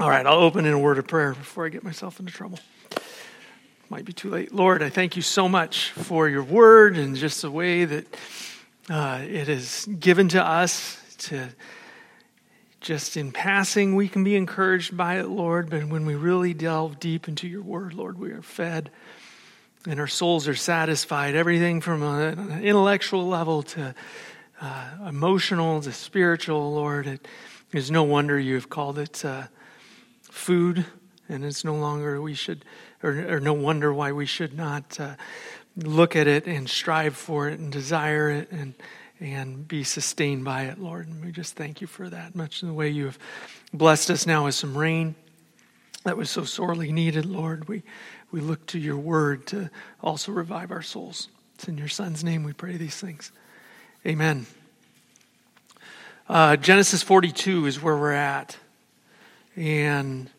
All right, I'll open in a word of prayer before I get myself into trouble. Might be too late. Lord, I thank you so much for your word and just the way that uh, it is given to us to just in passing, we can be encouraged by it, Lord, but when we really delve deep into your word, Lord, we are fed and our souls are satisfied. Everything from an intellectual level to uh, emotional to spiritual, Lord, it is no wonder you have called it. Uh, food, and it's no longer we should, or, or no wonder why we should not uh, look at it and strive for it and desire it and and be sustained by it, Lord. And we just thank you for that, much in the way you have blessed us now with some rain that was so sorely needed, Lord. We we look to your word to also revive our souls. It's in your Son's name we pray these things. Amen. Uh, Genesis 42 is where we're at and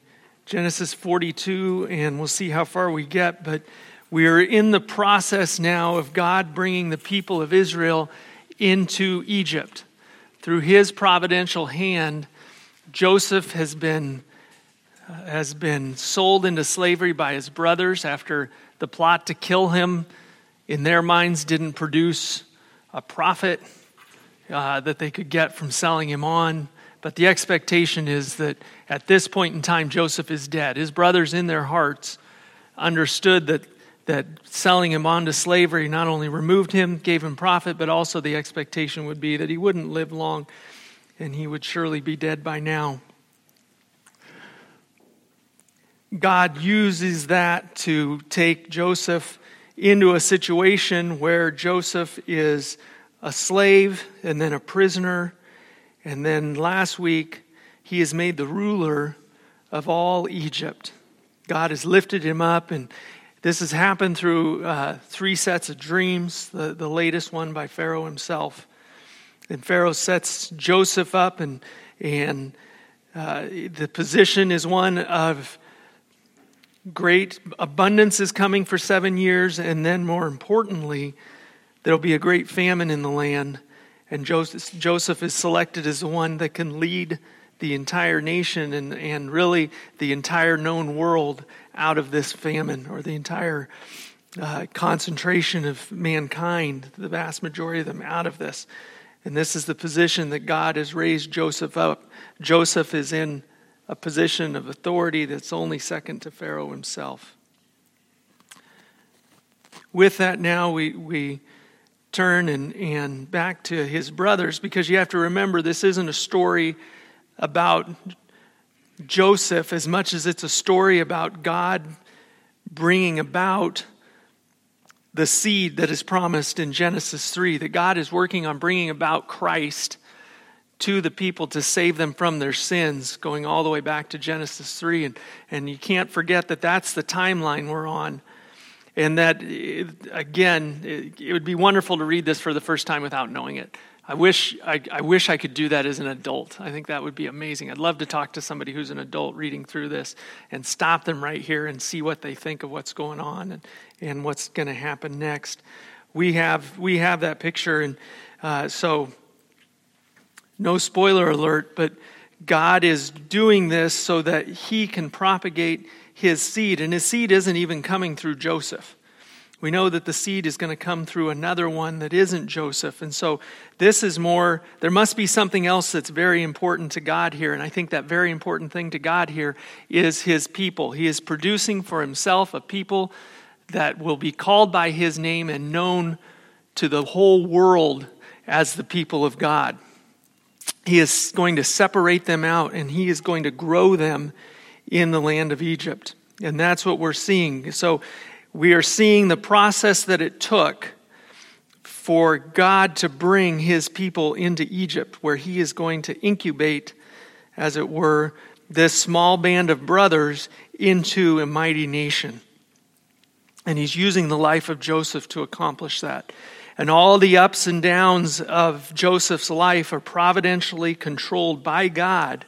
Genesis 42, and we'll see how far we get. But we are in the process now of God bringing the people of Israel into Egypt. Through his providential hand, Joseph has been, uh, has been sold into slavery by his brothers after the plot to kill him, in their minds, didn't produce a profit uh, that they could get from selling him on. But the expectation is that at this point in time, Joseph is dead. His brothers, in their hearts, understood that, that selling him on to slavery not only removed him, gave him profit, but also the expectation would be that he wouldn't live long and he would surely be dead by now. God uses that to take Joseph into a situation where Joseph is a slave and then a prisoner and then last week, he is made the ruler of all Egypt. God has lifted him up, and this has happened through uh, three sets of dreams, the, the latest one by Pharaoh himself. And Pharaoh sets Joseph up, and, and uh, the position is one of great abundance is coming for seven years, and then more importantly, there'll be a great famine in the land and Joseph, Joseph is selected as the one that can lead the entire nation and, and really the entire known world out of this famine or the entire uh, concentration of mankind, the vast majority of them out of this. And this is the position that God has raised Joseph up. Joseph is in a position of authority that's only second to Pharaoh himself. With that, now we, we turn and, and back to his brothers because you have to remember this isn't a story about Joseph as much as it's a story about God bringing about the seed that is promised in Genesis 3, that God is working on bringing about Christ to the people to save them from their sins, going all the way back to Genesis 3. And, and you can't forget that that's the timeline we're on. And that, eh, again, it would be wonderful to read this for the first time without knowing it. I wish I, I, wish I could do that as an adult. I think that would be amazing. I'd love to talk to somebody who's an adult reading through this and stop them right here and see what they think of what's going on and, and what's going to happen next. We have we have that picture, and uh, so no spoiler alert, but God is doing this so that He can propagate his seed, and his seed isn't even coming through Joseph. We know that the seed is going to come through another one that isn't Joseph. And so this is more, there must be something else that's very important to God here. And I think that very important thing to God here is his people. He is producing for himself a people that will be called by his name and known to the whole world as the people of God. He is going to separate them out and he is going to grow them in the land of Egypt. And that's what we're seeing. So we are seeing the process that it took for God to bring his people into Egypt, where he is going to incubate, as it were, this small band of brothers into a mighty nation. And he's using the life of Joseph to accomplish that. And all the ups and downs of Joseph's life are providentially controlled by God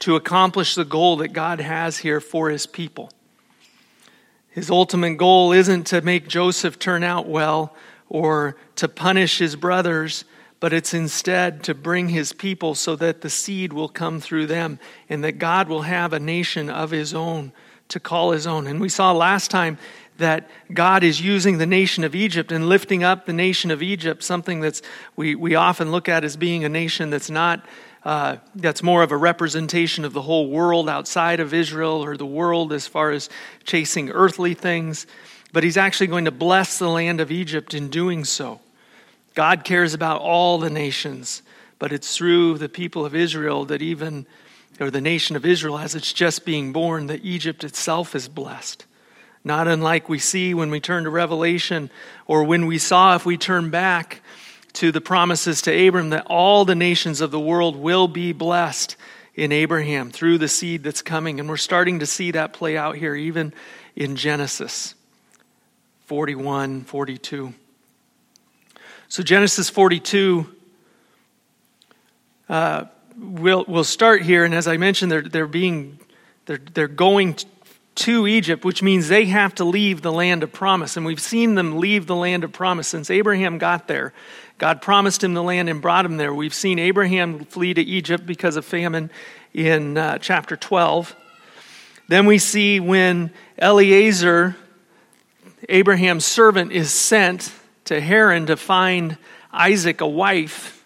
to accomplish the goal that God has here for his people. His ultimate goal isn't to make Joseph turn out well or to punish his brothers, but it's instead to bring his people so that the seed will come through them and that God will have a nation of his own to call his own. And we saw last time that God is using the nation of Egypt and lifting up the nation of Egypt, something that's we, we often look at as being a nation that's not uh, that's more of a representation of the whole world outside of Israel or the world as far as chasing earthly things. But he's actually going to bless the land of Egypt in doing so. God cares about all the nations, but it's through the people of Israel that even, or the nation of Israel as it's just being born, that Egypt itself is blessed. Not unlike we see when we turn to Revelation, or when we saw if we turn back to the promises to Abram that all the nations of the world will be blessed in Abraham through the seed that's coming. And we're starting to see that play out here, even in Genesis 41, 42. So, Genesis 42, uh, we'll, we'll start here. And as I mentioned, they're, they're, being, they're, they're going to Egypt, which means they have to leave the land of promise. And we've seen them leave the land of promise since Abraham got there. God promised him the land and brought him there. We've seen Abraham flee to Egypt because of famine in uh, chapter 12. Then we see when Eliezer, Abraham's servant, is sent to Haran to find Isaac a wife,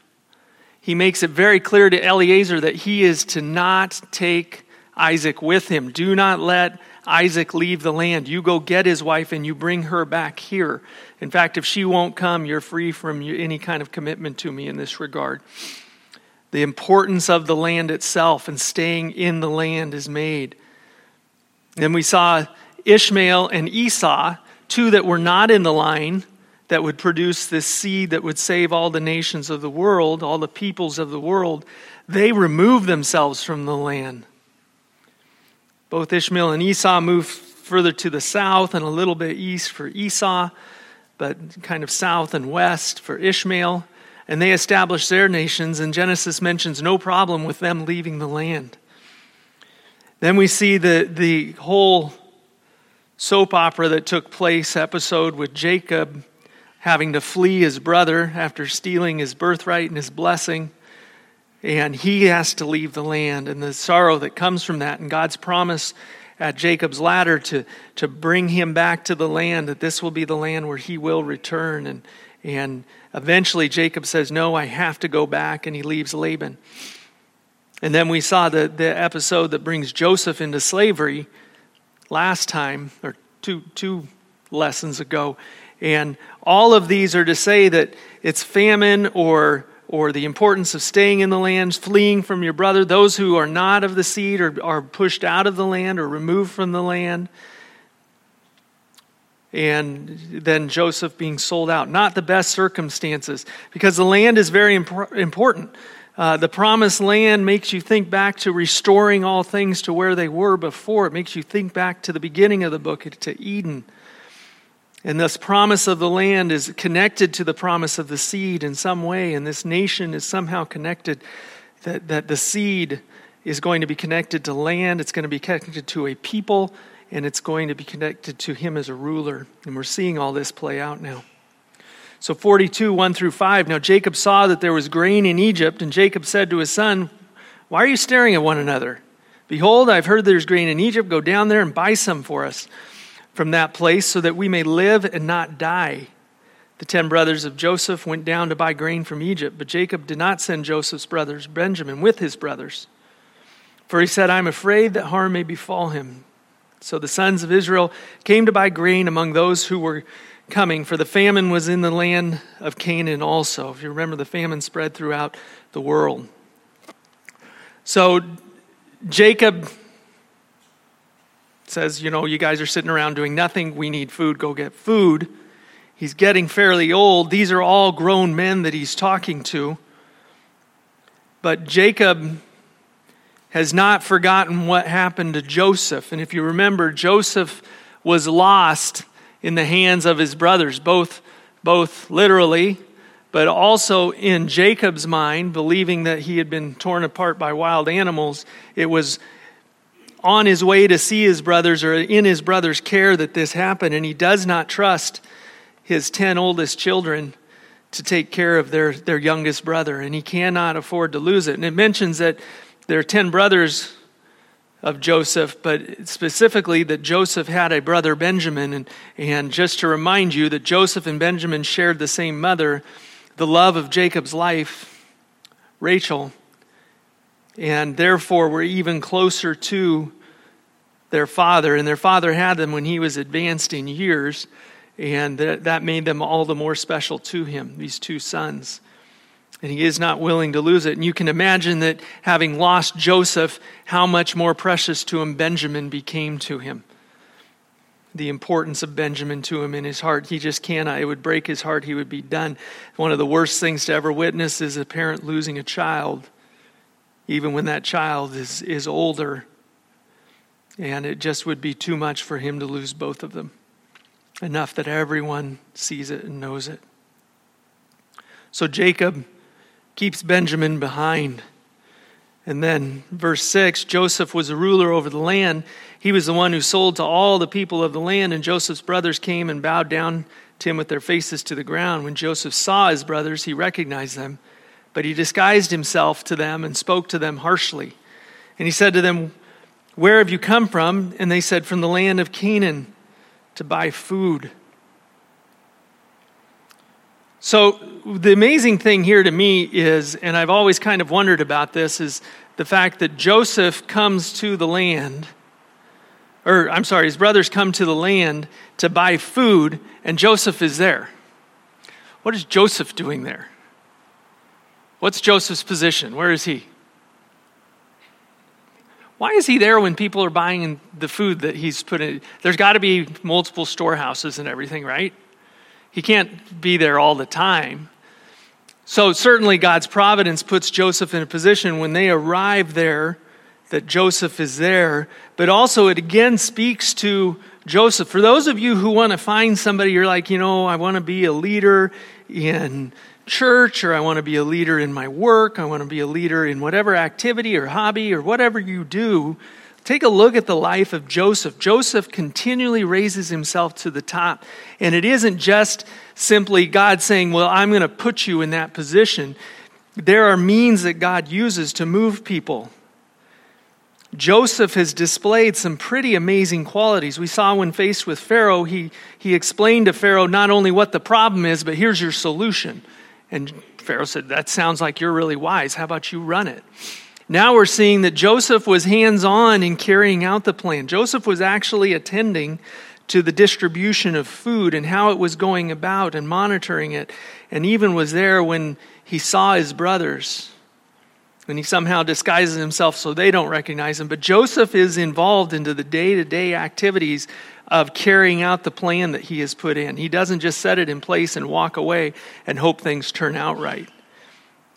he makes it very clear to Eliezer that he is to not take Isaac with him. Do not let Isaac leave the land. You go get his wife and you bring her back here. In fact, if she won't come, you're free from any kind of commitment to me in this regard. The importance of the land itself and staying in the land is made. Then we saw Ishmael and Esau, two that were not in the line that would produce this seed that would save all the nations of the world, all the peoples of the world, they removed themselves from the land. Both Ishmael and Esau moved further to the south and a little bit east for Esau, but kind of south and west for Ishmael. And they established their nations, and Genesis mentions no problem with them leaving the land. Then we see the, the whole soap opera that took place episode with Jacob having to flee his brother after stealing his birthright and his blessing. And he has to leave the land, and the sorrow that comes from that, and God's promise at Jacob's ladder to, to bring him back to the land, that this will be the land where he will return. And, and eventually Jacob says, No, I have to go back, and he leaves Laban. And then we saw the, the episode that brings Joseph into slavery last time, or two, two lessons ago. And all of these are to say that it's famine or, or the importance of staying in the land, fleeing from your brother. Those who are not of the seed are, are pushed out of the land or removed from the land. And then Joseph being sold out. Not the best circumstances, because the land is very important. Uh, the promised land makes you think back to restoring all things to where they were before. It makes you think back to the beginning of the book, to Eden. And this promise of the land is connected to the promise of the seed in some way, and this nation is somehow connected. That, that the seed is going to be connected to land, it's going to be connected to a people, and it's going to be connected to him as a ruler. And we're seeing all this play out now. So 42, 1 through 5. Now Jacob saw that there was grain in Egypt, and Jacob said to his son, Why are you staring at one another? Behold, I've heard there's grain in Egypt. Go down there and buy some for us from that place so that we may live and not die. The ten brothers of Joseph went down to buy grain from Egypt, but Jacob did not send Joseph's brothers, Benjamin, with his brothers. For he said, I'm afraid that harm may befall him. So the sons of Israel came to buy grain among those who were coming, for the famine was in the land of Canaan also. If you remember, the famine spread throughout the world. So Jacob says, you know, you guys are sitting around doing nothing. We need food. Go get food. He's getting fairly old. These are all grown men that he's talking to. But Jacob has not forgotten what happened to Joseph. And if you remember, Joseph was lost in the hands of his brothers, both, both literally, but also in Jacob's mind, believing that he had been torn apart by wild animals. It was on his way to see his brothers or in his brother's care that this happened, and he does not trust his 10 oldest children to take care of their, their youngest brother, and he cannot afford to lose it. And it mentions that there are 10 brothers of Joseph, but specifically that Joseph had a brother Benjamin. And, and just to remind you that Joseph and Benjamin shared the same mother, the love of Jacob's life, Rachel, and therefore were even closer to their father. And their father had them when he was advanced in years, and that, that made them all the more special to him, these two sons and he is not willing to lose it. And you can imagine that having lost Joseph, how much more precious to him Benjamin became to him. The importance of Benjamin to him in his heart. He just cannot. It would break his heart. He would be done. One of the worst things to ever witness is a parent losing a child, even when that child is, is older. And it just would be too much for him to lose both of them. Enough that everyone sees it and knows it. So Jacob keeps Benjamin behind. And then, verse 6 Joseph was a ruler over the land. He was the one who sold to all the people of the land, and Joseph's brothers came and bowed down to him with their faces to the ground. When Joseph saw his brothers, he recognized them, but he disguised himself to them and spoke to them harshly. And he said to them, Where have you come from? And they said, From the land of Canaan to buy food. So, the amazing thing here to me is, and I've always kind of wondered about this, is the fact that Joseph comes to the land, or I'm sorry, his brothers come to the land to buy food, and Joseph is there. What is Joseph doing there? What's Joseph's position? Where is he? Why is he there when people are buying the food that he's put in? There's got to be multiple storehouses and everything, right? He can't be there all the time. So, certainly, God's providence puts Joseph in a position when they arrive there that Joseph is there, but also it again speaks to Joseph. For those of you who want to find somebody, you're like, you know, I want to be a leader in church, or I want to be a leader in my work, I want to be a leader in whatever activity or hobby or whatever you do. Take a look at the life of Joseph. Joseph continually raises himself to the top. And it isn't just simply God saying, Well, I'm going to put you in that position. There are means that God uses to move people. Joseph has displayed some pretty amazing qualities. We saw when faced with Pharaoh, he, he explained to Pharaoh not only what the problem is, but here's your solution. And Pharaoh said, That sounds like you're really wise. How about you run it? Now we're seeing that Joseph was hands on in carrying out the plan. Joseph was actually attending to the distribution of food and how it was going about and monitoring it, and even was there when he saw his brothers. When he somehow disguises himself so they don't recognize him. But Joseph is involved into the day to day activities of carrying out the plan that he has put in. He doesn't just set it in place and walk away and hope things turn out right.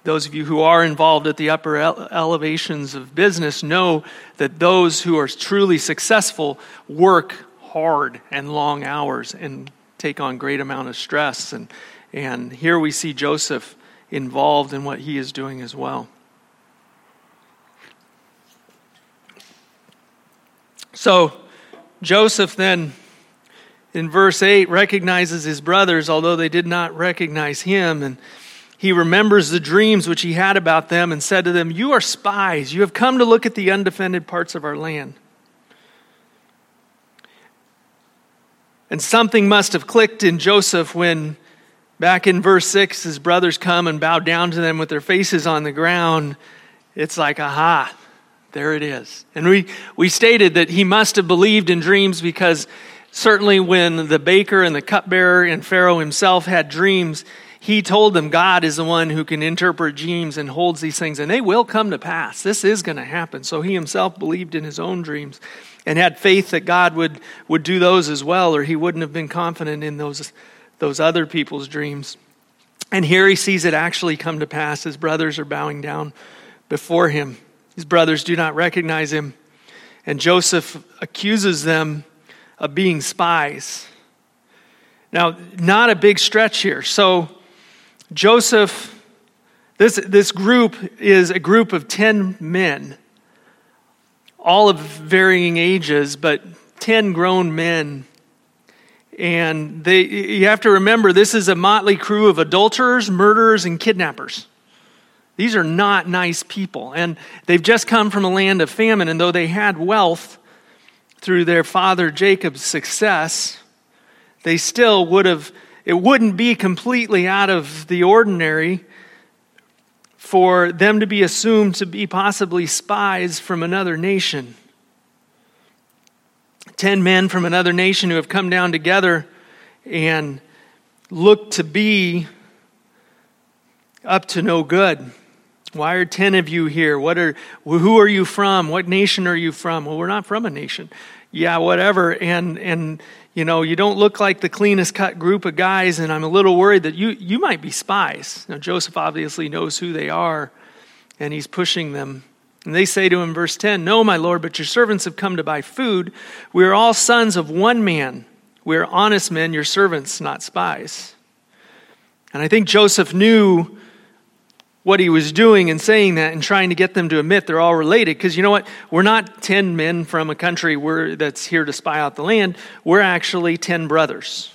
Those of you who are involved at the upper elevations of business know that those who are truly successful work hard and long hours and take on great amount of stress and and here we see Joseph involved in what he is doing as well. So Joseph then in verse 8 recognizes his brothers although they did not recognize him and he remembers the dreams which he had about them and said to them, You are spies. You have come to look at the undefended parts of our land. And something must have clicked in Joseph when, back in verse 6, his brothers come and bow down to them with their faces on the ground. It's like, aha, there it is. And we, we stated that he must have believed in dreams because certainly when the baker and the cupbearer and Pharaoh himself had dreams, he told them God is the one who can interpret dreams and holds these things, and they will come to pass. This is going to happen. So he himself believed in his own dreams and had faith that God would, would do those as well, or he wouldn't have been confident in those, those other people's dreams. And here he sees it actually come to pass. His brothers are bowing down before him. His brothers do not recognize him. And Joseph accuses them of being spies. Now, not a big stretch here. So, Joseph, this, this group is a group of 10 men, all of varying ages, but 10 grown men. And they, you have to remember, this is a motley crew of adulterers, murderers, and kidnappers. These are not nice people. And they've just come from a land of famine, and though they had wealth through their father Jacob's success, they still would have, it wouldn't be completely out of the ordinary for them to be assumed to be possibly spies from another nation. Ten men from another nation who have come down together and look to be up to no good. Why are 10 of you here? What are, who are you from? What nation are you from? Well, we're not from a nation. Yeah, whatever. And, and, you know, you don't look like the cleanest cut group of guys, and I'm a little worried that you, you might be spies. Now, Joseph obviously knows who they are, and he's pushing them. And they say to him, verse 10, No, my Lord, but your servants have come to buy food. We are all sons of one man. We are honest men, your servants, not spies. And I think Joseph knew what he was doing and saying that and trying to get them to admit they're all related. Because you know what? We're not 10 men from a country that's here to spy out the land. We're actually 10 brothers.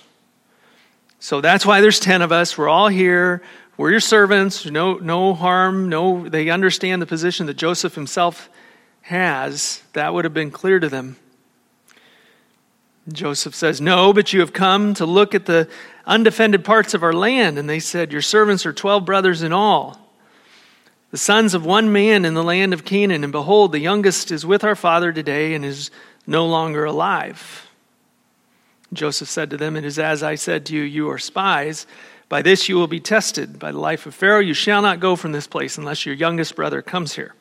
So that's why there's 10 of us. We're all here. We're your servants. No, no harm. No, they understand the position that Joseph himself has. That would have been clear to them. Joseph says, No, but you have come to look at the undefended parts of our land. And they said, Your servants are 12 brothers in all the sons of one man in the land of Canaan, and behold, the youngest is with our father today and is no longer alive. Joseph said to them, It is as I said to you, you are spies. By this you will be tested. By the life of Pharaoh, you shall not go from this place unless your youngest brother comes here.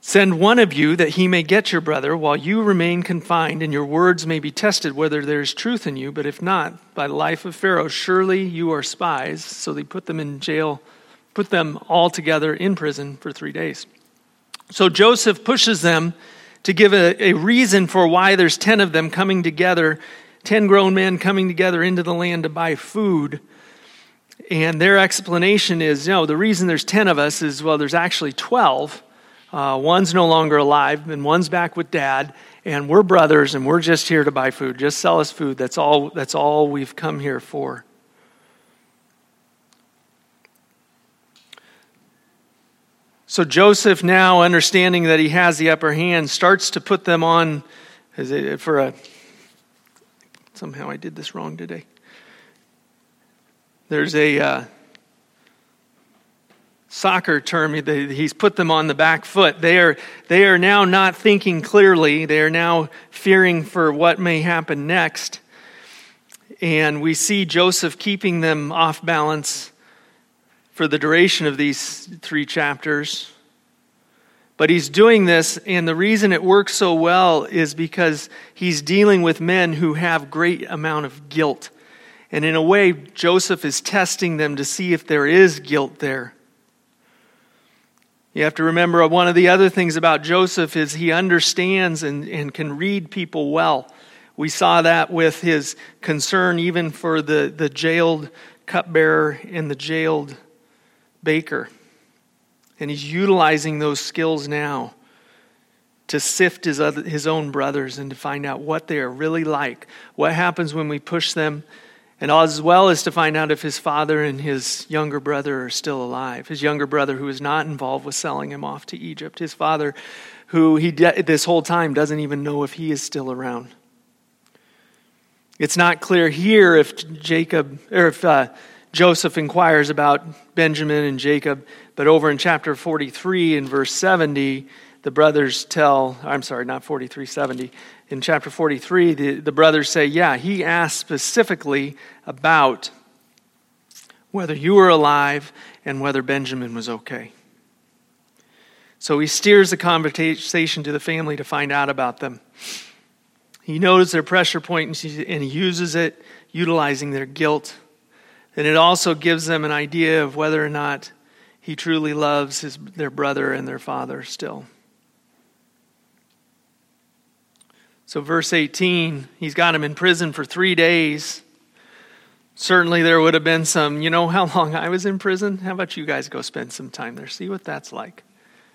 Send one of you that he may get your brother while you remain confined, and your words may be tested whether there is truth in you. But if not, by the life of Pharaoh, surely you are spies. So they put them in jail put them all together in prison for three days. So Joseph pushes them to give a, a, reason for why there's 10 of them coming together, 10 grown men coming together into the land to buy food. And their explanation is, you know, the reason there's 10 of us is, well, there's actually 12. Uh, one's no longer alive, and one's back with dad, and we're brothers, and we're just here to buy food. Just sell us food. That's all, that's all we've come here for. So Joseph, now understanding that he has the upper hand, starts to put them on for a. Somehow I did this wrong today. There's a uh, soccer term. He's put them on the back foot. They are, they are now not thinking clearly. They are now fearing for what may happen next. And we see Joseph keeping them off balance for the duration of these three chapters. But he's doing this, and the reason it works so well is because he's dealing with men who have great amount of guilt. And in a way, Joseph is testing them to see if there is guilt there. You have to remember one of the other things about Joseph is he understands and, and can read people well. We saw that with his concern even for the, the jailed cupbearer and the jailed baker. And he's utilizing those skills now to sift his, other, his own brothers and to find out what they are really like, what happens when we push them, and as well as to find out if his father and his younger brother are still alive. His younger brother, who is not involved with selling him off to Egypt, his father, who he this whole time doesn't even know if he is still around. It's not clear here if Jacob or if uh, Joseph inquires about Benjamin and Jacob, but over in chapter 43 in verse 70, the brothers tell, I'm sorry, not 43, 70. In chapter 43, the, the brothers say, Yeah, he asked specifically about whether you were alive and whether Benjamin was okay. So he steers the conversation to the family to find out about them. He knows their pressure point and he uses it, utilizing their guilt and it also gives them an idea of whether or not he truly loves his, their brother and their father still. So, verse 18, he's got him in prison for three days. Certainly, there would have been some, you know how long I was in prison? How about you guys go spend some time there? See what that's like.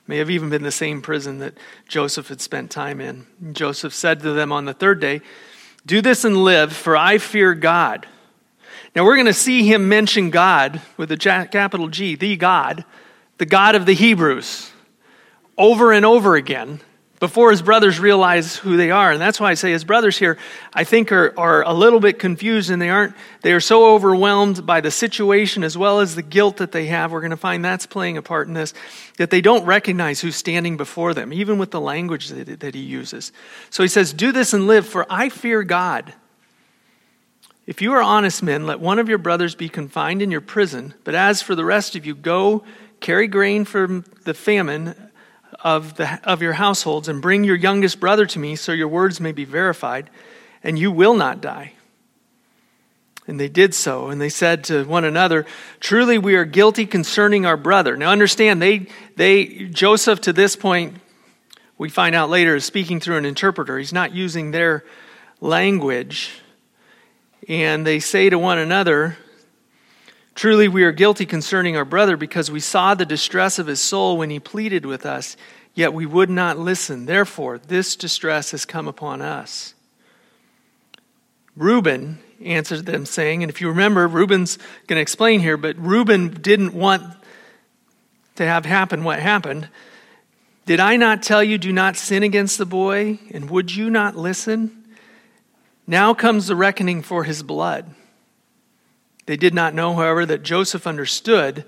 May have even been the same prison that Joseph had spent time in. Joseph said to them on the third day, Do this and live, for I fear God. Now we're going to see him mention God with a capital G, the God, the God of the Hebrews, over and over again before his brothers realize who they are. And that's why I say his brothers here, I think, are, are a little bit confused and they aren't, they are so overwhelmed by the situation as well as the guilt that they have. We're going to find that's playing a part in this, that they don't recognize who's standing before them, even with the language that, that he uses. So he says, Do this and live, for I fear God. If you are honest men, let one of your brothers be confined in your prison, but as for the rest of you, go carry grain for the famine of, the, of your households and bring your youngest brother to me so your words may be verified, and you will not die. And they did so, and they said to one another, Truly we are guilty concerning our brother. Now understand, they, they Joseph to this point, we find out later, is speaking through an interpreter. He's not using their language. And they say to one another, Truly, we are guilty concerning our brother because we saw the distress of his soul when he pleaded with us, yet we would not listen. Therefore, this distress has come upon us. Reuben answered them, saying, and if you remember, Reuben's going to explain here, but Reuben didn't want to have happen what happened. Did I not tell you, do not sin against the boy? And would you not listen? Now comes the reckoning for his blood. They did not know, however, that Joseph understood,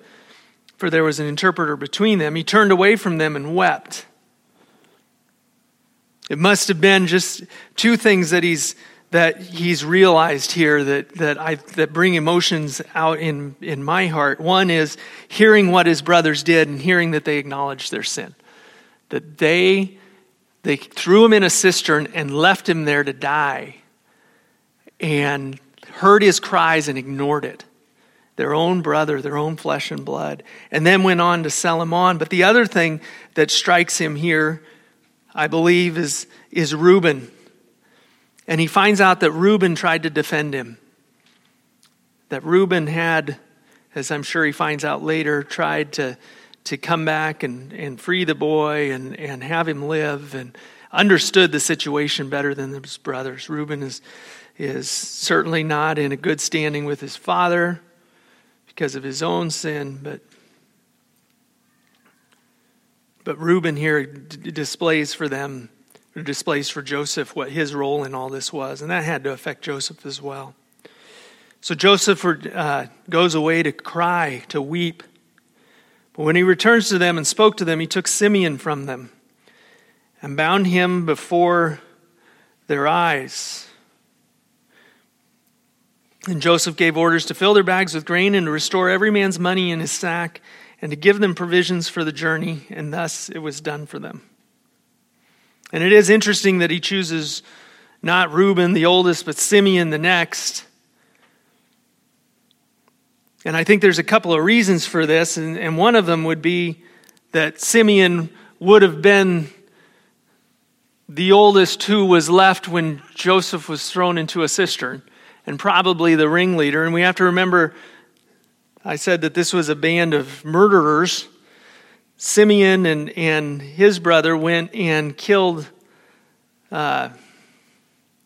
for there was an interpreter between them. He turned away from them and wept. It must have been just two things that he's that he's realized here that, that I that bring emotions out in, in my heart. One is hearing what his brothers did and hearing that they acknowledged their sin. That they they threw him in a cistern and left him there to die. And heard his cries and ignored it. Their own brother, their own flesh and blood, and then went on to sell him on. But the other thing that strikes him here, I believe, is, is Reuben. And he finds out that Reuben tried to defend him. That Reuben had, as I'm sure he finds out later, tried to, to come back and, and free the boy and, and have him live and understood the situation better than his brothers. Reuben is is certainly not in a good standing with his father because of his own sin, but but Reuben here d- displays for them, displays for Joseph what his role in all this was, and that had to affect Joseph as well. So Joseph uh, goes away to cry, to weep. But when he returns to them and spoke to them, he took Simeon from them and bound him before their eyes and Joseph gave orders to fill their bags with grain and to restore every man's money in his sack and to give them provisions for the journey, and thus it was done for them. And it is interesting that he chooses not Reuben, the oldest, but Simeon, the next. And I think there's a couple of reasons for this, and, and one of them would be that Simeon would have been the oldest who was left when Joseph was thrown into a cistern and probably the ringleader. And we have to remember, I said that this was a band of murderers. Simeon and, and his brother went and killed, uh,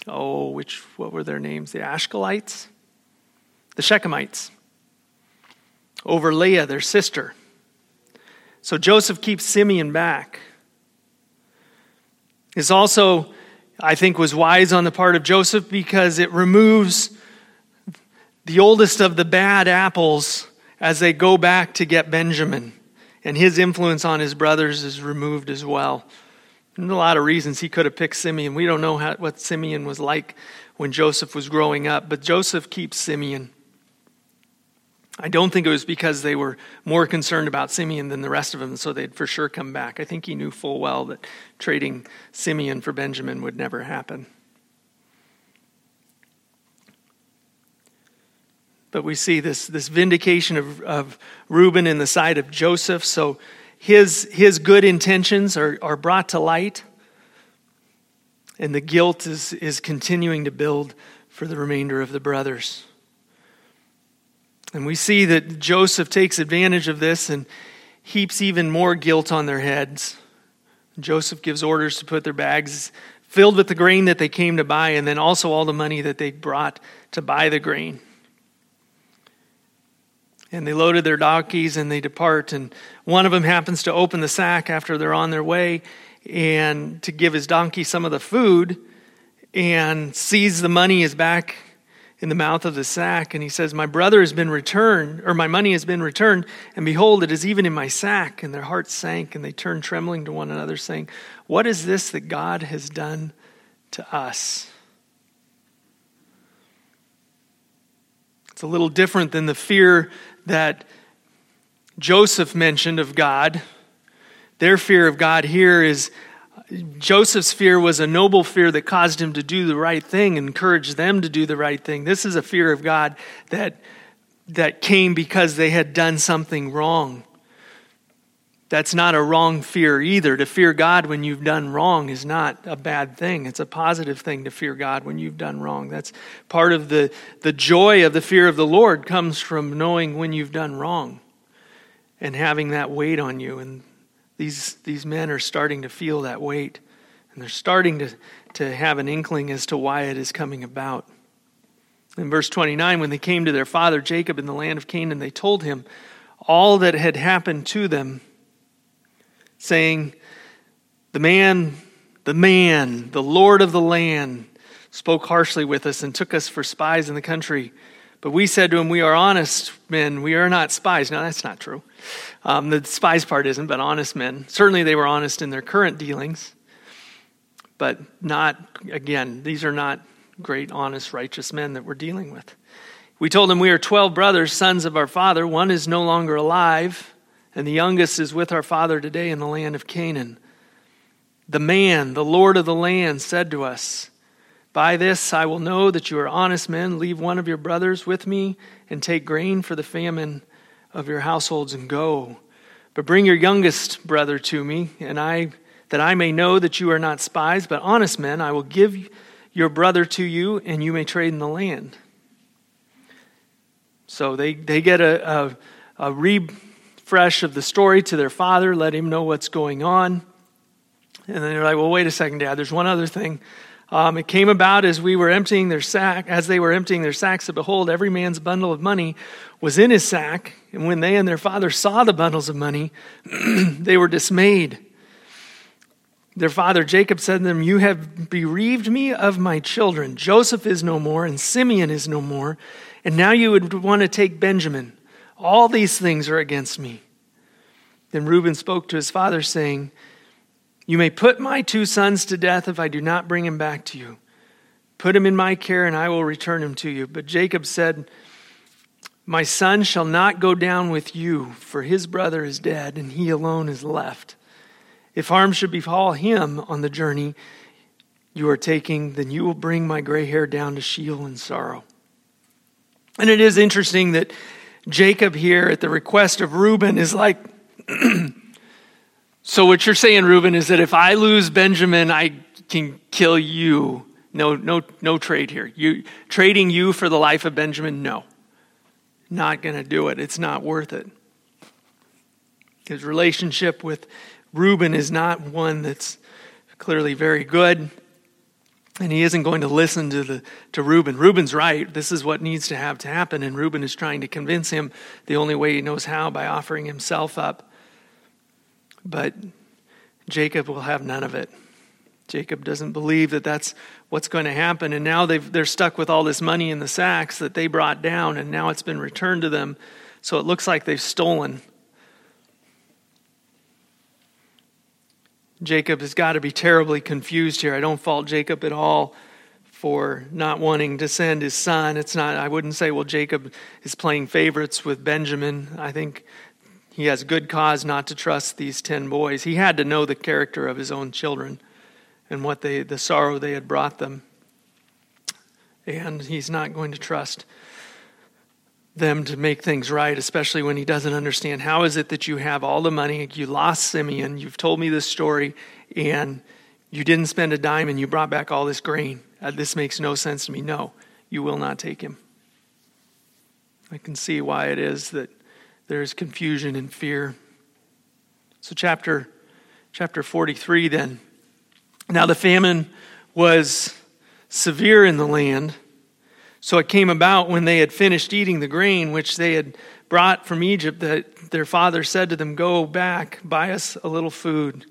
oh, which, what were their names? The Ashkalites? The Shechemites. Over Leah, their sister. So Joseph keeps Simeon back. It's also I think was wise on the part of Joseph because it removes the oldest of the bad apples as they go back to get Benjamin. And his influence on his brothers is removed as well. And a lot of reasons he could have picked Simeon. We don't know how, what Simeon was like when Joseph was growing up, but Joseph keeps Simeon. I don't think it was because they were more concerned about Simeon than the rest of them, so they'd for sure come back. I think he knew full well that trading Simeon for Benjamin would never happen. But we see this, this vindication of, of Reuben in the side of Joseph. So his, his good intentions are, are brought to light, and the guilt is, is continuing to build for the remainder of the brothers. And we see that Joseph takes advantage of this and heaps even more guilt on their heads. Joseph gives orders to put their bags filled with the grain that they came to buy, and then also all the money that they brought to buy the grain. And they loaded their donkeys and they depart. And one of them happens to open the sack after they're on their way and to give his donkey some of the food and sees the money is back in the mouth of the sack. And he says, My brother has been returned, or my money has been returned, and behold, it is even in my sack. And their hearts sank, and they turned trembling to one another, saying, What is this that God has done to us? It's a little different than the fear that Joseph mentioned of God. Their fear of God here is Joseph's fear was a noble fear that caused him to do the right thing, encouraged them to do the right thing. This is a fear of God that, that came because they had done something wrong. That's not a wrong fear either. To fear God when you've done wrong is not a bad thing. It's a positive thing to fear God when you've done wrong. That's part of the, the joy of the fear of the Lord comes from knowing when you've done wrong and having that weight on you. And these, these men are starting to feel that weight. And they're starting to, to have an inkling as to why it is coming about. In verse 29, when they came to their father Jacob in the land of Canaan, they told him all that had happened to them saying, The man, the man, the Lord of the land, spoke harshly with us and took us for spies in the country. But we said to him, We are honest men, we are not spies. Now, that's not true. Um, the spies part isn't, but honest men. Certainly, they were honest in their current dealings, but not, again, these are not great, honest, righteous men that we're dealing with. We told him, We are 12 brothers, sons of our father. One is no longer alive and the youngest is with our father today in the land of Canaan. The man, the Lord of the land, said to us, By this I will know that you are honest men. Leave one of your brothers with me and take grain for the famine of your households and go. But bring your youngest brother to me, and I that I may know that you are not spies, but honest men. I will give your brother to you, and you may trade in the land. So they, they get a, a, a re fresh of the story to their father, let him know what's going on. And then they're like, well, wait a second, Dad, there's one other thing. Um, it came about as we were emptying their sack, as they were emptying their sacks, and behold, every man's bundle of money was in his sack. And when they and their father saw the bundles of money, they were dismayed. Their father Jacob said to them, You have bereaved me of my children. Joseph is no more, and Simeon is no more. And now you would want to take Benjamin. All these things are against me. Then Reuben spoke to his father, saying, You may put my two sons to death if I do not bring him back to you. Put him in my care, and I will return him to you. But Jacob said, My son shall not go down with you, for his brother is dead, and he alone is left. If harm should befall him on the journey you are taking, then you will bring my gray hair down to Sheol in sorrow. And it is interesting that Jacob here at the request of Reuben is like, so what you're saying, Reuben, is that if I lose Benjamin, I can kill you. No, no, no trade here. You trading you for the life of Benjamin? No, not going to do it. It's not worth it. His relationship with Reuben is not one that's clearly very good. And he isn't going to listen to, the, to Reuben. Reuben's right. This is what needs to have to happen. And Reuben is trying to convince him the only way he knows how by offering himself up. But Jacob will have none of it. Jacob doesn't believe that that's what's going to happen. And now they're stuck with all this money in the sacks that they brought down, and now it's been returned to them. So it looks like they've stolen Jacob has got to be terribly confused here. I don't fault Jacob at all for not wanting to send his son. It's not, I wouldn't say, well, Jacob is playing favorites with Benjamin. I think he has good cause not to trust these 10 boys. He had to know the character of his own children and what they, the sorrow they had brought them. And he's not going to trust them to make things right, especially when he doesn't understand. How is it that you have all the money? You lost Simeon. You've told me this story, and you didn't spend a dime, and you brought back all this grain. Uh, this makes no sense to me. No, you will not take him. I can see why it is that there's confusion and fear. So, chapter, chapter 43 then. Now the famine was severe in the land. So it came about when they had finished eating the grain which they had brought from Egypt that their father said to them, Go back, buy us a little food.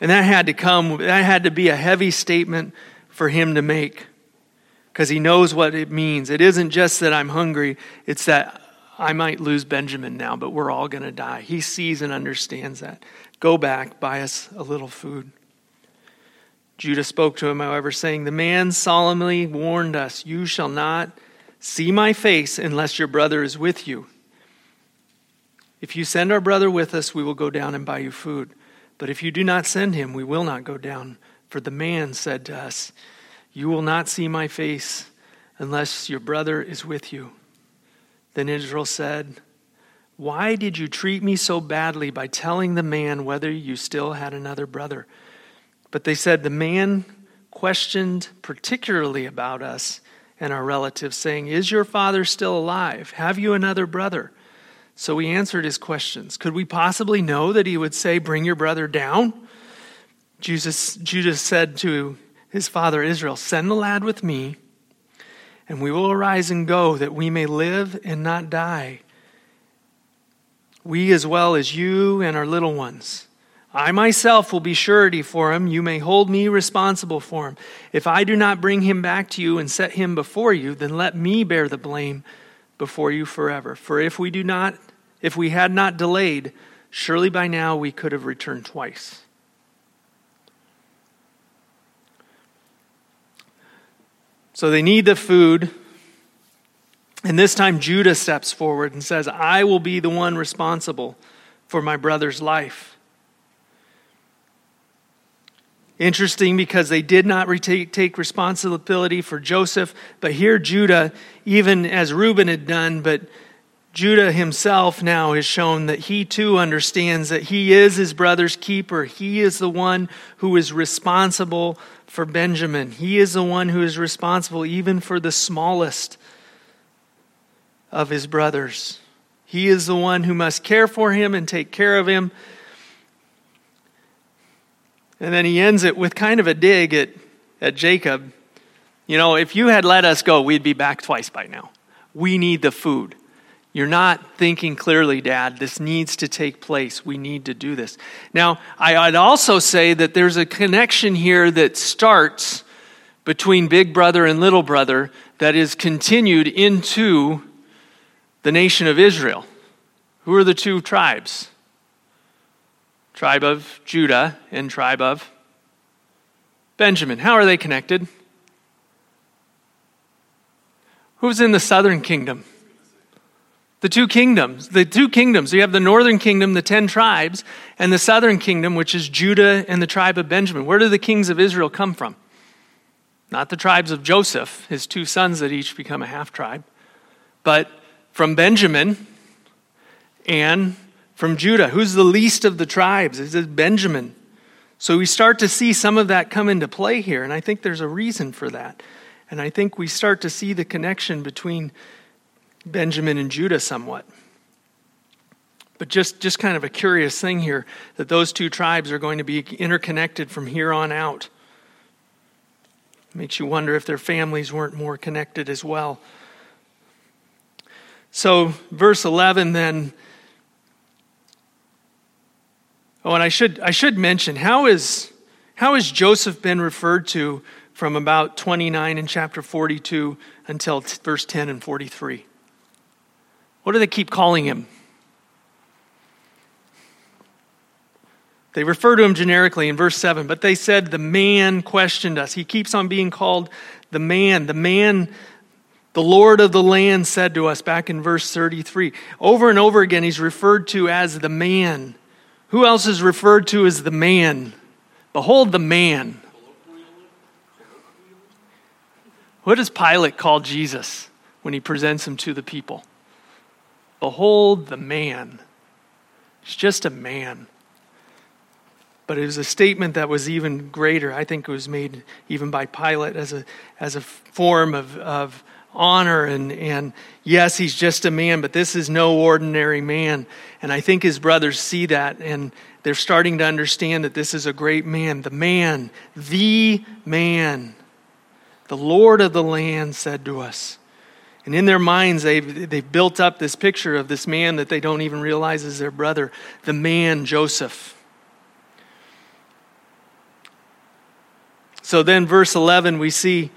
And that had to come, that had to be a heavy statement for him to make because he knows what it means. It isn't just that I'm hungry, it's that I might lose Benjamin now, but we're all going to die. He sees and understands that. Go back, buy us a little food. Judah spoke to him, however, saying, The man solemnly warned us, You shall not see my face unless your brother is with you. If you send our brother with us, we will go down and buy you food. But if you do not send him, we will not go down. For the man said to us, You will not see my face unless your brother is with you. Then Israel said, Why did you treat me so badly by telling the man whether you still had another brother? But they said, The man questioned particularly about us and our relatives, saying, Is your father still alive? Have you another brother? So we answered his questions. Could we possibly know that he would say, Bring your brother down? Jesus, Judah said to his father Israel, Send the lad with me, and we will arise and go, that we may live and not die. We as well as you and our little ones. I myself will be surety for him. You may hold me responsible for him. If I do not bring him back to you and set him before you, then let me bear the blame before you forever. For if we do not if we had not delayed, surely by now we could have returned twice. So they need the food. And this time Judah steps forward and says, I will be the one responsible for my brother's life. Interesting because they did not retake, take responsibility for Joseph, but here Judah, even as Reuben had done, but Judah himself now has shown that he too understands that he is his brother's keeper. He is the one who is responsible for Benjamin. He is the one who is responsible even for the smallest of his brothers. He is the one who must care for him and take care of him. And then he ends it with kind of a dig at, at Jacob. You know, if you had let us go, we'd be back twice by now. We need the food. You're not thinking clearly, Dad. This needs to take place. We need to do this. Now, I'd also say that there's a connection here that starts between big brother and little brother that is continued into the nation of Israel. Who are the two tribes? Tribe of Judah and tribe of Benjamin. How are they connected? Who's in the southern kingdom? The two kingdoms, the two kingdoms. You have the northern kingdom, the ten tribes, and the southern kingdom, which is Judah and the tribe of Benjamin. Where do the kings of Israel come from? Not the tribes of Joseph, his two sons that each become a half tribe, but from Benjamin and from Judah. Who's the least of the tribes? Is it Benjamin. So we start to see some of that come into play here, and I think there's a reason for that. And I think we start to see the connection between Benjamin and Judah somewhat. But just, just kind of a curious thing here that those two tribes are going to be interconnected from here on out. Makes you wonder if their families weren't more connected as well. So, verse 11 then. Oh, and I should, I should mention how is, how has Joseph been referred to from about 29 in chapter 42 until verse 10 and 43? What do they keep calling him? They refer to him generically in verse 7, but they said, The man questioned us. He keeps on being called the man. The man, the Lord of the land said to us back in verse 33. Over and over again, he's referred to as the man. Who else is referred to as the man? Behold the man. What does Pilate call Jesus when he presents him to the people? Behold the man. He's just a man. But it was a statement that was even greater. I think it was made even by Pilate as a, as a form of, of, honor and, and yes, he's just a man, but this is no ordinary man. And I think his brothers see that and they're starting to understand that this is a great man. The man, the man, the Lord of the land said to us. And in their minds, they've, they've built up this picture of this man that they don't even realize is their brother, the man Joseph. So then, verse 11, we see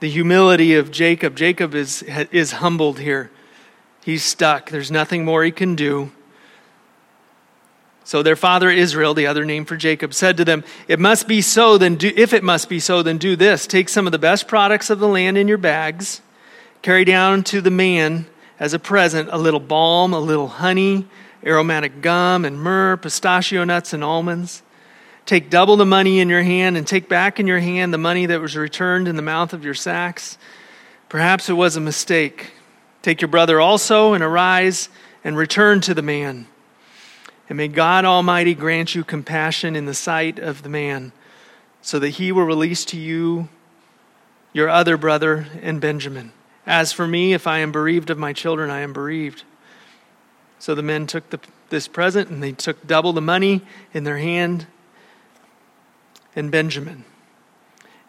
the humility of Jacob. Jacob is, is humbled here. He's stuck. There's nothing more he can do. So their father Israel, the other name for Jacob, said to them, It must be so, then do, if it must be so, then do this. Take some of the best products of the land in your bags, carry down to the man as a present a little balm, a little honey, aromatic gum, and myrrh, pistachio nuts, and almonds. Take double the money in your hand and take back in your hand the money that was returned in the mouth of your sacks. Perhaps it was a mistake. Take your brother also and arise and return to the man. And may God Almighty grant you compassion in the sight of the man, so that he will release to you your other brother and Benjamin. As for me, if I am bereaved of my children, I am bereaved. So the men took the, this present and they took double the money in their hand and Benjamin.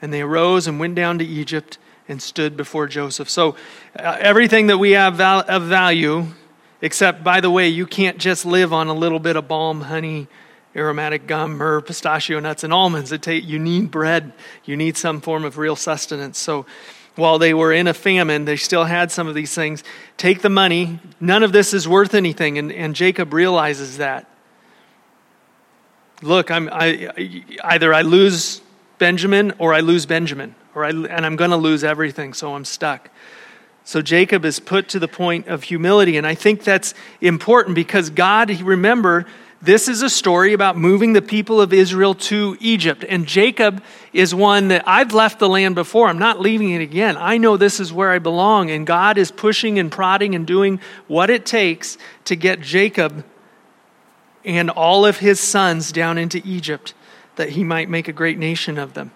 And they arose and went down to Egypt and stood before Joseph. So, uh, everything that we have val- of value, except, by the way, you can't just live on a little bit of balm, honey, aromatic gum, myrrh, pistachio nuts, and almonds. It you need bread. You need some form of real sustenance. So, while they were in a famine, they still had some of these things. Take the money. None of this is worth anything. And, and Jacob realizes that look, I'm, I, either I lose Benjamin or I lose Benjamin, or I, and I'm going to lose everything, so I'm stuck. So Jacob is put to the point of humility, and I think that's important because God, remember, this is a story about moving the people of Israel to Egypt. And Jacob is one that I've left the land before. I'm not leaving it again. I know this is where I belong. And God is pushing and prodding and doing what it takes to get Jacob and all of his sons down into Egypt, that he might make a great nation of them.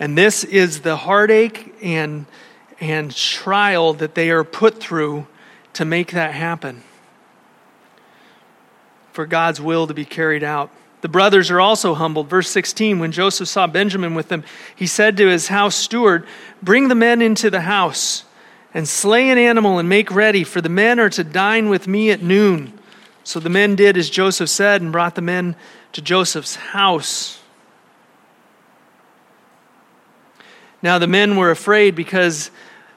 And this is the heartache and, and trial that they are put through to make that happen. For God's will to be carried out. The brothers are also humbled. Verse 16 When Joseph saw Benjamin with them, he said to his house steward, Bring the men into the house and slay an animal and make ready, for the men are to dine with me at noon. So the men did as Joseph said and brought the men to Joseph's house. Now the men were afraid because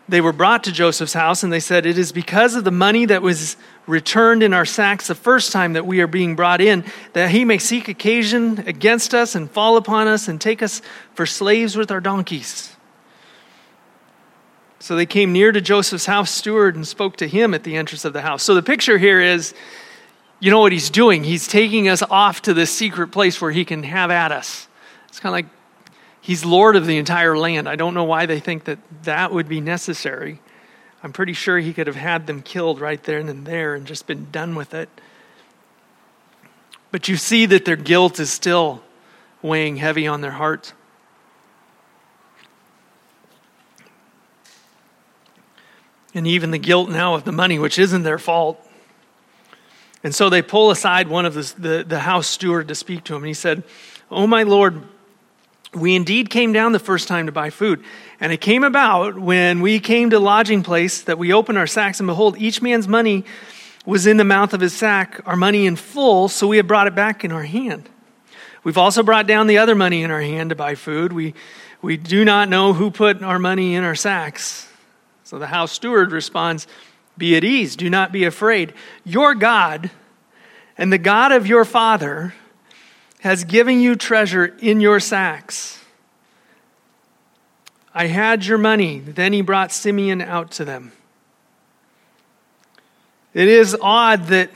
they were brought to Joseph's house, and they said, It is because of the money that was returned in our sacks the first time that we are being brought in, that he may seek occasion against us and fall upon us and take us for slaves with our donkeys. So they came near to Joseph's house steward and spoke to him at the entrance of the house. So the picture here is you know what he's doing? He's taking us off to this secret place where he can have at us. It's kind of like he's Lord of the entire land. I don't know why they think that that would be necessary. I'm pretty sure he could have had them killed right there and then there and just been done with it. But you see that their guilt is still weighing heavy on their hearts. And even the guilt now of the money, which isn't their fault. And so they pull aside one of the, the, the, house steward to speak to him. And he said, Oh, my Lord, we indeed came down the first time to buy food. And it came about when we came to lodging place that we opened our sacks, and behold, each man's money was in the mouth of his sack, our money in full, so we had brought it back in our hand. We've also brought down the other money in our hand to buy food. We, we do not know who put our money in our sacks. So the house steward responds, be at ease, do not be afraid. Your God and the God of your father has given you treasure in your sacks. I had your money. Then he brought Simeon out to them. It is odd that,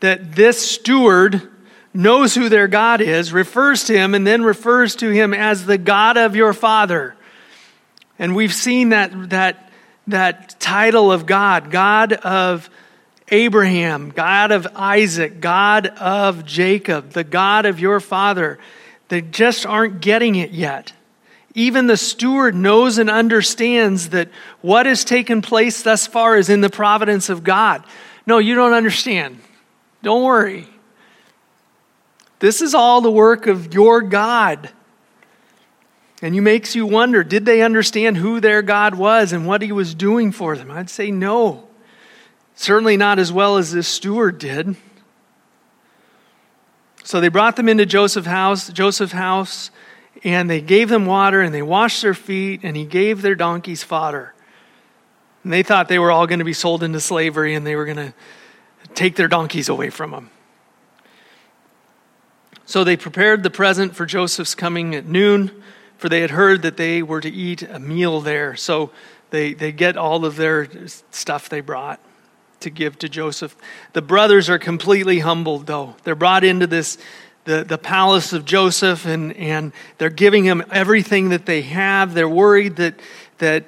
that this steward knows who their God is, refers to him, and then refers to him as the God of your father. And we've seen that, that that title of God God of Abraham, God of Isaac, God of Jacob, the God of your father. They just aren't getting it yet. Even the steward knows and understands that what has taken place thus far is in the providence of God. No, you don't understand. Don't worry. This is all the work of your God. And it makes you wonder did they understand who their God was and what he was doing for them? I'd say no. Certainly not as well as this steward did. So they brought them into Joseph's house, Joseph's house, and they gave them water and they washed their feet and he gave their donkeys fodder. And they thought they were all going to be sold into slavery and they were going to take their donkeys away from them. So they prepared the present for Joseph's coming at noon, for they had heard that they were to eat a meal there. So they, they get all of their stuff they brought to give to Joseph. The brothers are completely humbled, though. They're brought into this the, the palace of Joseph and, and they're giving him everything that they have. They're worried that, that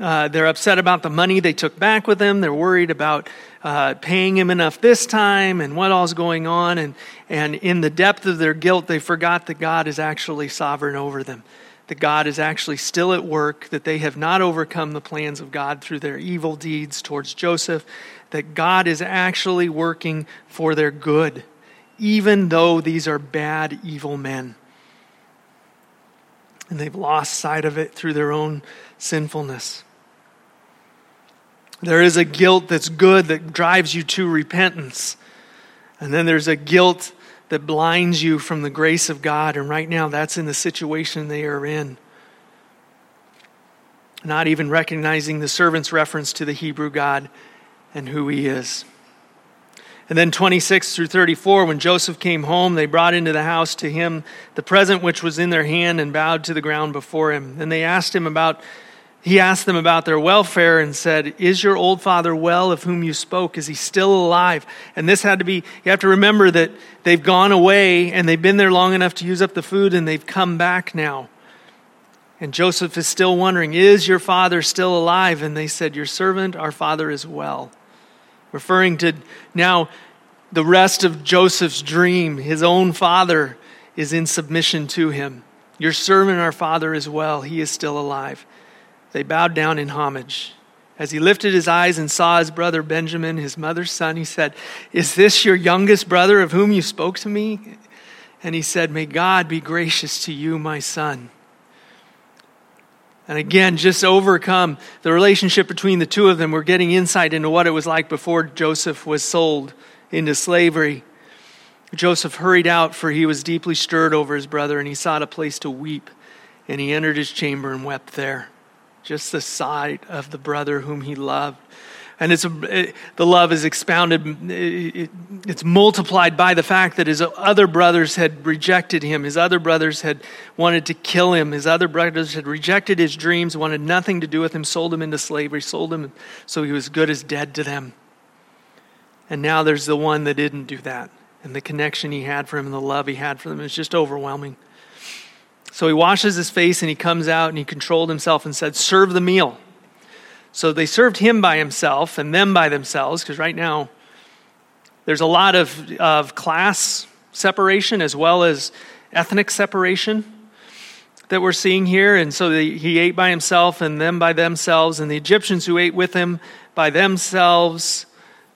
uh, they're upset about the money they took back with them. They're worried about uh, paying him enough this time and what all's going on. And, and in the depth of their guilt, they forgot that God is actually sovereign over them, that God is actually still at work, that they have not overcome the plans of God through their evil deeds towards Joseph, that God is actually working for their good even though these are bad, evil men. And they've lost sight of it through their own sinfulness. There is a guilt that's good that drives you to repentance. And then there's a guilt that blinds you from the grace of God. And right now, that's in the situation they are in. Not even recognizing the servant's reference to the Hebrew God and who he is. And then 26 through 34, when Joseph came home, they brought into the house to him the present which was in their hand and bowed to the ground before him. And they asked him about, he asked them about their welfare and said, Is your old father well of whom you spoke? Is he still alive? And this had to be, you have to remember that they've gone away and they've been there long enough to use up the food and they've come back now. And Joseph is still wondering, Is your father still alive? And they said, Your servant, our father, is well referring to now the rest of Joseph's dream. His own father is in submission to him. Your servant, our father, is well. He is still alive. They bowed down in homage. As he lifted his eyes and saw his brother Benjamin, his mother's son, he said, Is this your youngest brother of whom you spoke to me? And he said, May God be gracious to you, my son. And again, just overcome the relationship between the two of them. We're getting insight into what it was like before Joseph was sold into slavery. Joseph hurried out, for he was deeply stirred over his brother, and he sought a place to weep. And he entered his chamber and wept there. Just the sight of the brother whom he loved. And it's it, the love is expounded it, it's multiplied by the fact that his other brothers had rejected him. His other brothers had wanted to kill him. His other brothers had rejected his dreams wanted nothing to do with him sold him into slavery sold him so he was good as dead to them. And now there's the one that didn't do that. And the connection he had for him and the love he had for them is just overwhelming so he washes his face and he comes out and he controlled himself and said serve the meal so they served him by himself and them by themselves, because right now there's a lot of, of class separation as well as ethnic separation that we're seeing here. And so the, he ate by himself and them by themselves, and the Egyptians who ate with him by themselves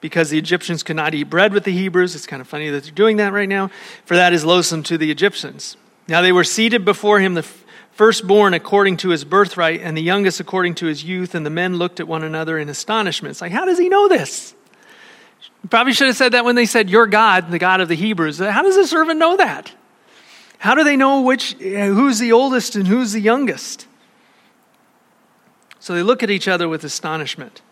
because the Egyptians could not eat bread with the Hebrews. It's kind of funny that they're doing that right now, for that is loathsome to the Egyptians. Now they were seated before him, the firstborn according to his birthright, and the youngest according to his youth. And the men looked at one another in astonishment. It's like, how does he know this? Probably should have said that when they said, Your God, the God of the Hebrews. How does the servant know that? How do they know which, who's the oldest and who's the youngest? So they look at each other with astonishment.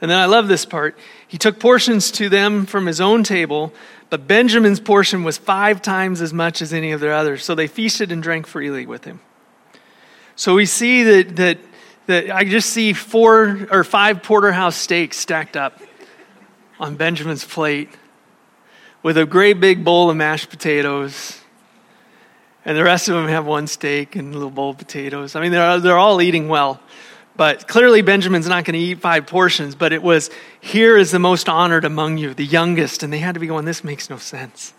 And then I love this part. He took portions to them from his own table, but Benjamin's portion was five times as much as any of their others. So they feasted and drank freely with him. So we see that, that, that I just see four or five porterhouse steaks stacked up on Benjamin's plate with a great big bowl of mashed potatoes. And the rest of them have one steak and a little bowl of potatoes. I mean, they're, they're all eating well. But clearly, Benjamin's not going to eat five portions. But it was, here is the most honored among you, the youngest. And they had to be going, this makes no sense.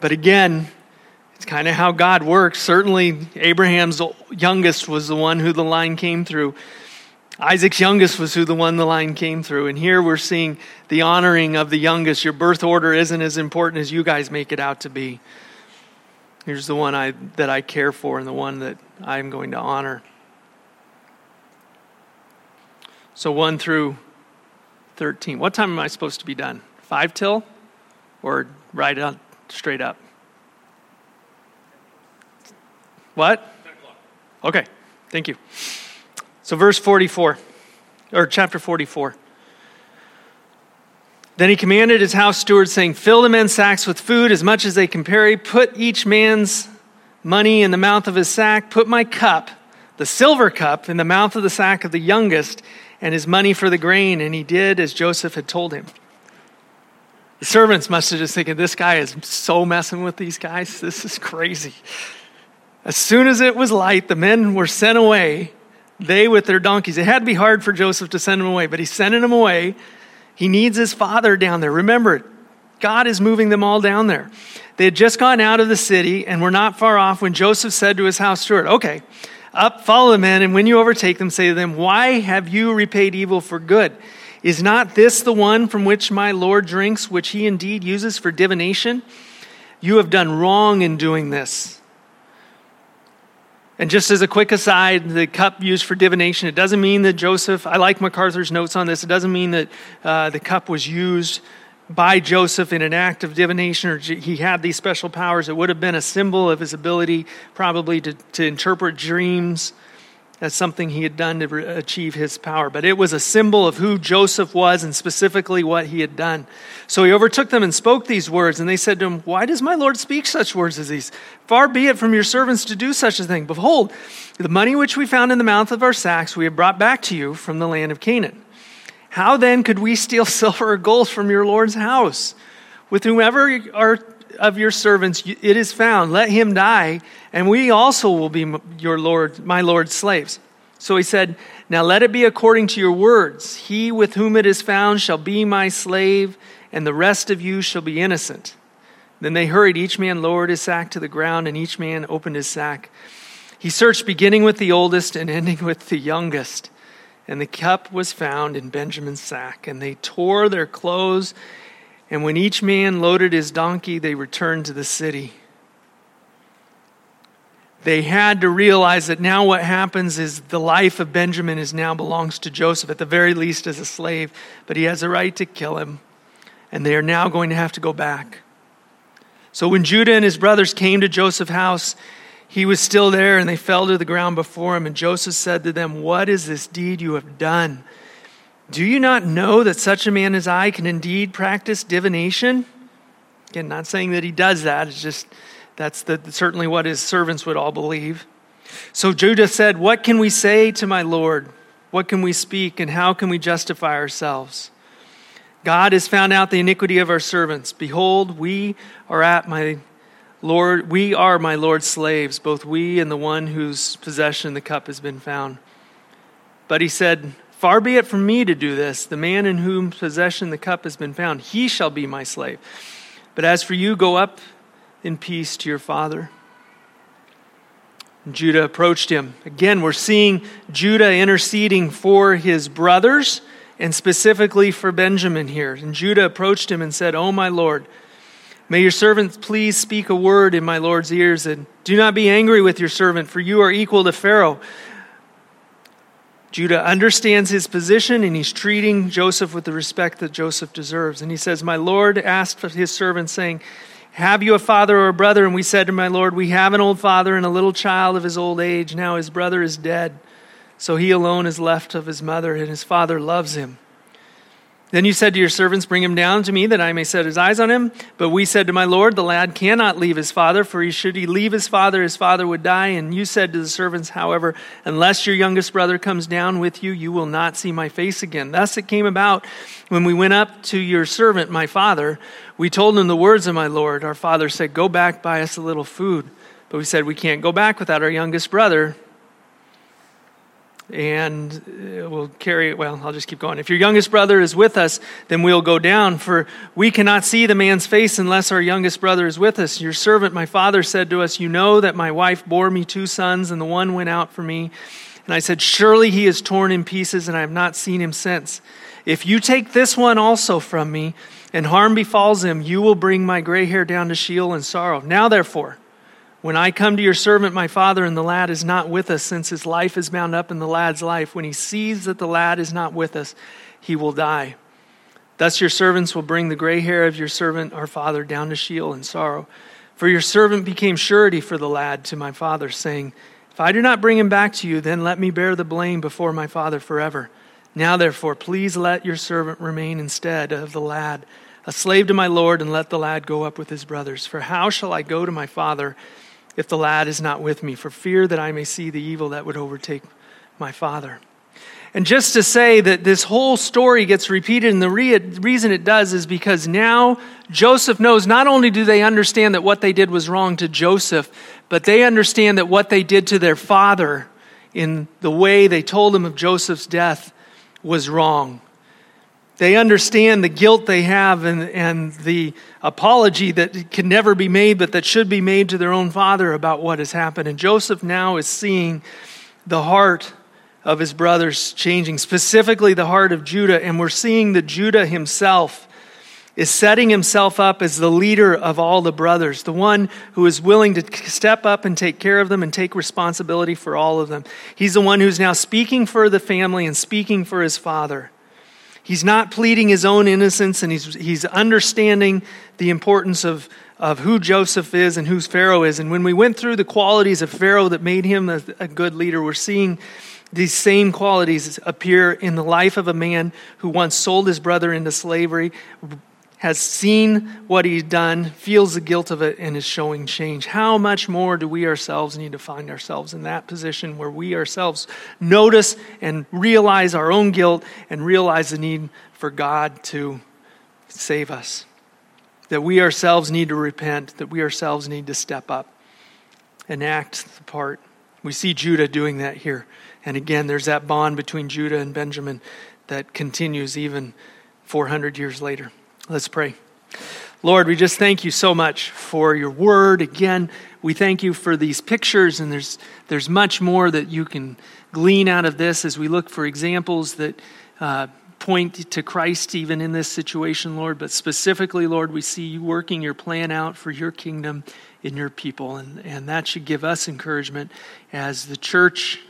But again, It's kind of how God works. Certainly, Abraham's youngest was the one who the line came through. Isaac's youngest was who the one the line came through. And here we're seeing the honoring of the youngest. Your birth order isn't as important as you guys make it out to be. Here's the one I, that I care for and the one that I'm going to honor. So 1 through 13. What time am I supposed to be done? 5 till? Or right on straight up? What? Okay, thank you. So, verse 44, or chapter 44. Then he commanded his house steward, saying, Fill the men's sacks with food as much as they can carry. Put each man's money in the mouth of his sack. Put my cup, the silver cup, in the mouth of the sack of the youngest, and his money for the grain. And he did as Joseph had told him. The servants must have just thinking, This guy is so messing with these guys. This is crazy. As soon as it was light, the men were sent away, they with their donkeys. It had to be hard for Joseph to send them away, but he's sending them away. He needs his father down there. Remember, God is moving them all down there. They had just gone out of the city and were not far off when Joseph said to his house steward, Okay, up, follow the men, and when you overtake them, say to them, Why have you repaid evil for good? Is not this the one from which my Lord drinks, which he indeed uses for divination? You have done wrong in doing this. And just as a quick aside, the cup used for divination, it doesn't mean that Joseph, I like MacArthur's notes on this, it doesn't mean that uh, the cup was used by Joseph in an act of divination or he had these special powers. It would have been a symbol of his ability, probably, to, to interpret dreams as something he had done to re- achieve his power. But it was a symbol of who Joseph was and specifically what he had done. So he overtook them and spoke these words, and they said to him, Why does my Lord speak such words as these? Far be it from your servants to do such a thing. Behold, the money which we found in the mouth of our sacks we have brought back to you from the land of Canaan. How then could we steal silver or gold from your Lord's house? With whomever are of your servants it is found, let him die, and we also will be your Lord, my Lord's slaves. So he said, Now let it be according to your words. He with whom it is found shall be my slave, and the rest of you shall be innocent. Then they hurried, each man lowered his sack to the ground, and each man opened his sack. He searched, beginning with the oldest and ending with the youngest. And the cup was found in Benjamin's sack, and they tore their clothes and when each man loaded his donkey, they returned to the city. They had to realize that now what happens is the life of Benjamin is now belongs to Joseph, at the very least as a slave, but he has a right to kill him. And they are now going to have to go back. So when Judah and his brothers came to Joseph's house, he was still there, and they fell to the ground before him. And Joseph said to them, What is this deed you have done? Do you not know that such a man as I can indeed practice divination? Again, not saying that he does that, it's just that's the, certainly what his servants would all believe. So Judah said, What can we say to my Lord? What can we speak, and how can we justify ourselves? God has found out the iniquity of our servants. Behold, we are at my Lord, we are my Lord's slaves, both we and the one whose possession the cup has been found. But he said, Far be it from me to do this. The man in whom possession the cup has been found, he shall be my slave. But as for you, go up in peace to your father. And Judah approached him. Again, we're seeing Judah interceding for his brothers and specifically for Benjamin here. And Judah approached him and said, Oh, my Lord, may your servant please speak a word in my Lord's ears, and do not be angry with your servant, for you are equal to Pharaoh. Judah understands his position and he's treating Joseph with the respect that Joseph deserves. And he says, My Lord asked his servant, saying, Have you a father or a brother? And we said to my Lord, We have an old father and a little child of his old age. Now his brother is dead. So he alone is left of his mother, and his father loves him. Then you said to your servants, Bring him down to me, that I may set his eyes on him. But we said to my Lord, The lad cannot leave his father, for should he leave his father, his father would die. And you said to the servants, However, unless your youngest brother comes down with you, you will not see my face again. Thus it came about when we went up to your servant, my father. We told him the words of my Lord. Our father said, Go back, buy us a little food. But we said, We can't go back without our youngest brother. And uh, we'll carry it. Well, I'll just keep going. If your youngest brother is with us, then we'll go down, for we cannot see the man's face unless our youngest brother is with us. Your servant, my father, said to us, You know that my wife bore me two sons, and the one went out for me. And I said, Surely he is torn in pieces, and I have not seen him since. If you take this one also from me, and harm befalls him, you will bring my gray hair down to Sheol in sorrow. Now, therefore, when I come to your servant, my father, and the lad is not with us, since his life is bound up in the lad's life, when he sees that the lad is not with us, he will die. Thus your servants will bring the gray hair of your servant, our father, down to Sheol in sorrow. For your servant became surety for the lad to my father, saying, If I do not bring him back to you, then let me bear the blame before my father forever. Now, therefore, please let your servant remain instead of the lad, a slave to my Lord, and let the lad go up with his brothers. For how shall I go to my father? If the lad is not with me, for fear that I may see the evil that would overtake my father. And just to say that this whole story gets repeated, and the re- reason it does is because now Joseph knows not only do they understand that what they did was wrong to Joseph, but they understand that what they did to their father in the way they told him of Joseph's death was wrong. They understand the guilt they have and, and the apology that can never be made, but that should be made to their own father about what has happened. And Joseph now is seeing the heart of his brothers changing, specifically the heart of Judah. And we're seeing that Judah himself is setting himself up as the leader of all the brothers, the one who is willing to step up and take care of them and take responsibility for all of them. He's the one who's now speaking for the family and speaking for his father. He's not pleading his own innocence and he's, he's understanding the importance of, of who Joseph is and who Pharaoh is. And when we went through the qualities of Pharaoh that made him a, a good leader, we're seeing these same qualities appear in the life of a man who once sold his brother into slavery, has seen what he's done, feels the guilt of it, and is showing change. How much more do we ourselves need to find ourselves in that position where we ourselves notice and realize our own guilt and realize the need for God to save us? That we ourselves need to repent, that we ourselves need to step up and act the part. We see Judah doing that here. And again, there's that bond between Judah and Benjamin that continues even 400 years later. Let's pray. Lord, we just thank you so much for your word. Again, we thank you for these pictures, and there's, there's much more that you can glean out of this as we look for examples that uh, point to Christ even in this situation, Lord. But specifically, Lord, we see you working your plan out for your kingdom in your people, and, and that should give us encouragement as the church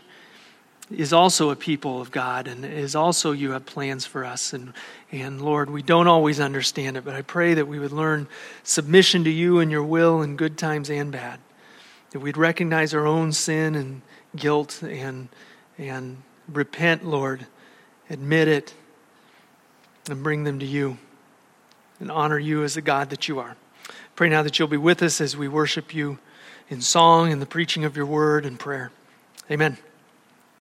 is also a people of God and is also you have plans for us. And, and Lord, we don't always understand it, but I pray that we would learn submission to you and your will in good times and bad. That we'd recognize our own sin and guilt and, and repent, Lord, admit it, and bring them to you and honor you as the God that you are. Pray now that you'll be with us as we worship you in song and the preaching of your word and prayer. Amen.